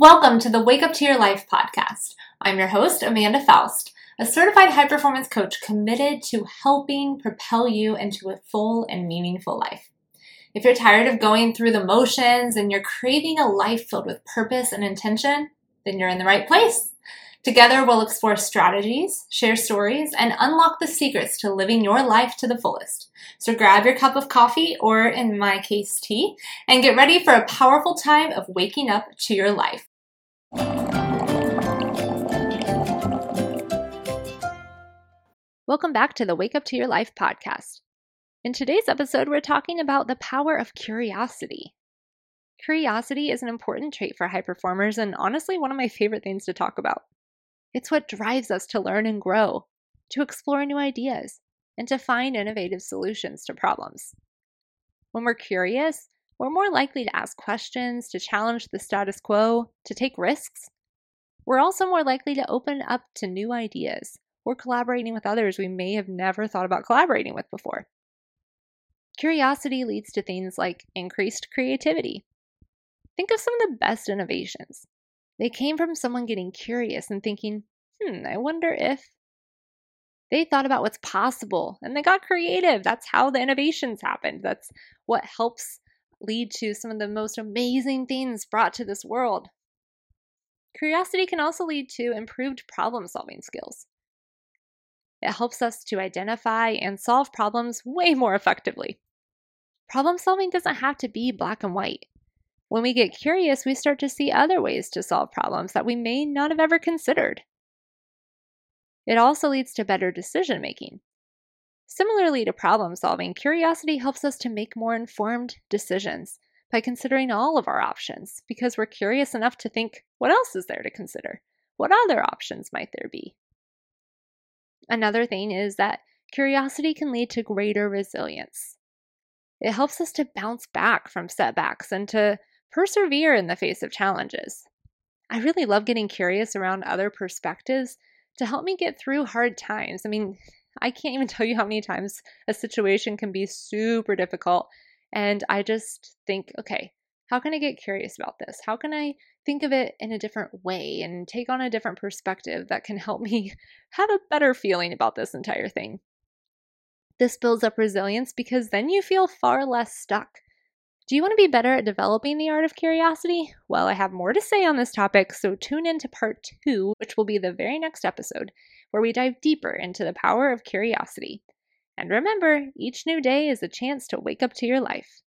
Welcome to the Wake Up to Your Life podcast. I'm your host, Amanda Foust, a certified high performance coach committed to helping propel you into a full and meaningful life. If you're tired of going through the motions and you're craving a life filled with purpose and intention, then you're in the right place. Together, we'll explore strategies, share stories, and unlock the secrets to living your life to the fullest. So grab your cup of coffee, or in my case, tea, and get ready for a powerful time of waking up to your life. Welcome back to the Wake Up to Your Life podcast. In today's episode, we're talking about the power of curiosity. Curiosity is an important trait for high performers and honestly one of my favorite things to talk about. It's what drives us to learn and grow, to explore new ideas, and to find innovative solutions to problems. When we're curious, we're more likely to ask questions, to challenge the status quo, to take risks. We're also more likely to open up to new ideas or collaborating with others we may have never thought about collaborating with before. Curiosity leads to things like increased creativity. Think of some of the best innovations. They came from someone getting curious and thinking, hmm, I wonder if. They thought about what's possible and they got creative. That's how the innovations happened. That's what helps lead to some of the most amazing things brought to this world. Curiosity can also lead to improved problem solving skills. It helps us to identify and solve problems way more effectively. Problem solving doesn't have to be black and white. When we get curious, we start to see other ways to solve problems that we may not have ever considered. It also leads to better decision making. Similarly to problem solving, curiosity helps us to make more informed decisions by considering all of our options because we're curious enough to think, what else is there to consider? What other options might there be? Another thing is that curiosity can lead to greater resilience. It helps us to bounce back from setbacks and to persevere in the face of challenges. I really love getting curious around other perspectives to help me get through hard times. I mean, I can't even tell you how many times a situation can be super difficult. And I just think, okay, how can I get curious about this? How can I think of it in a different way and take on a different perspective that can help me have a better feeling about this entire thing? This builds up resilience because then you feel far less stuck. Do you want to be better at developing the art of curiosity? Well, I have more to say on this topic, so tune in to part two, which will be the very next episode, where we dive deeper into the power of curiosity. And remember, each new day is a chance to wake up to your life.